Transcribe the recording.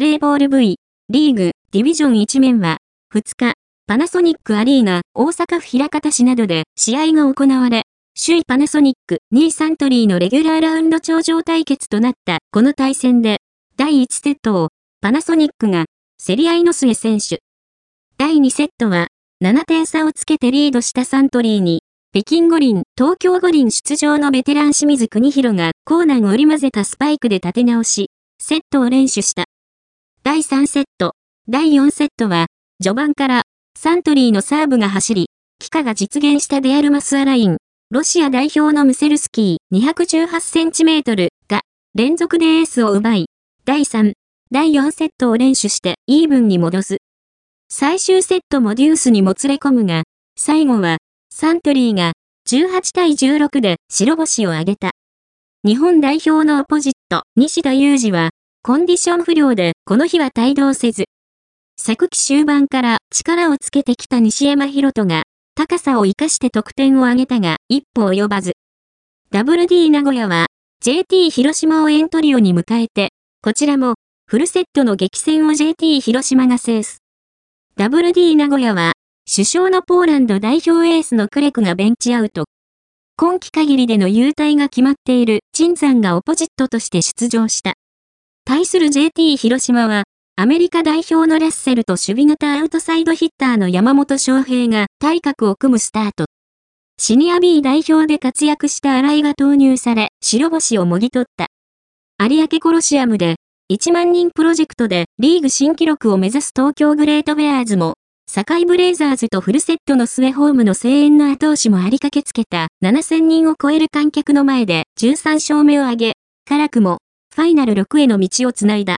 レーボール V、リーグ、ディビジョン1面は、2日、パナソニックアリーナ、大阪府枚方市などで試合が行われ、首位パナソニック、2位サントリーのレギュラーラウンド頂上対決となったこの対戦で、第1セットをパナソニックが競り合いの末選手。第2セットは7点差をつけてリードしたサントリーに、北京五輪、東京五輪出場のベテラン清水国弘がコーナーを織り交ぜたスパイクで立て直し、セットを連取した。第3セット、第4セットは、序盤からサントリーのサーブが走り、帰化が実現したデアルマスアライン、ロシア代表のムセルスキー218センチメートルが連続でエースを奪い、第3、第4セットを連取してイーブンに戻す。最終セットもデュースにもつれ込むが、最後は、サントリーが18対16で白星を挙げた。日本代表のオポジット、西田裕二は、コンディション不良でこの日は帯同せず。昨季終盤から力をつけてきた西山博人が、高さを活かして得点を挙げたが、一歩及ばず。WD 名古屋は、JT 広島をエントリオに迎えて、こちらも、フルセットの激戦を JT 広島が制す。WD 名古屋は、首相のポーランド代表エースのクレクがベンチアウト。今季限りでの優待が決まっている陳山がオポジットとして出場した。対する JT 広島は、アメリカ代表のラッセルと守備型アウトサイドヒッターの山本翔平が体格を組むスタート。シニア B 代表で活躍した新井が投入され、白星をもぎ取った。有明コロシアムで1万人プロジェクトでリーグ新記録を目指す東京グレートベアーズも、堺ブレイザーズとフルセットの末ホームの声援の後押しもありかけつけた7000人を超える観客の前で13勝目を挙げ、辛くもファイナル6への道をつないだ。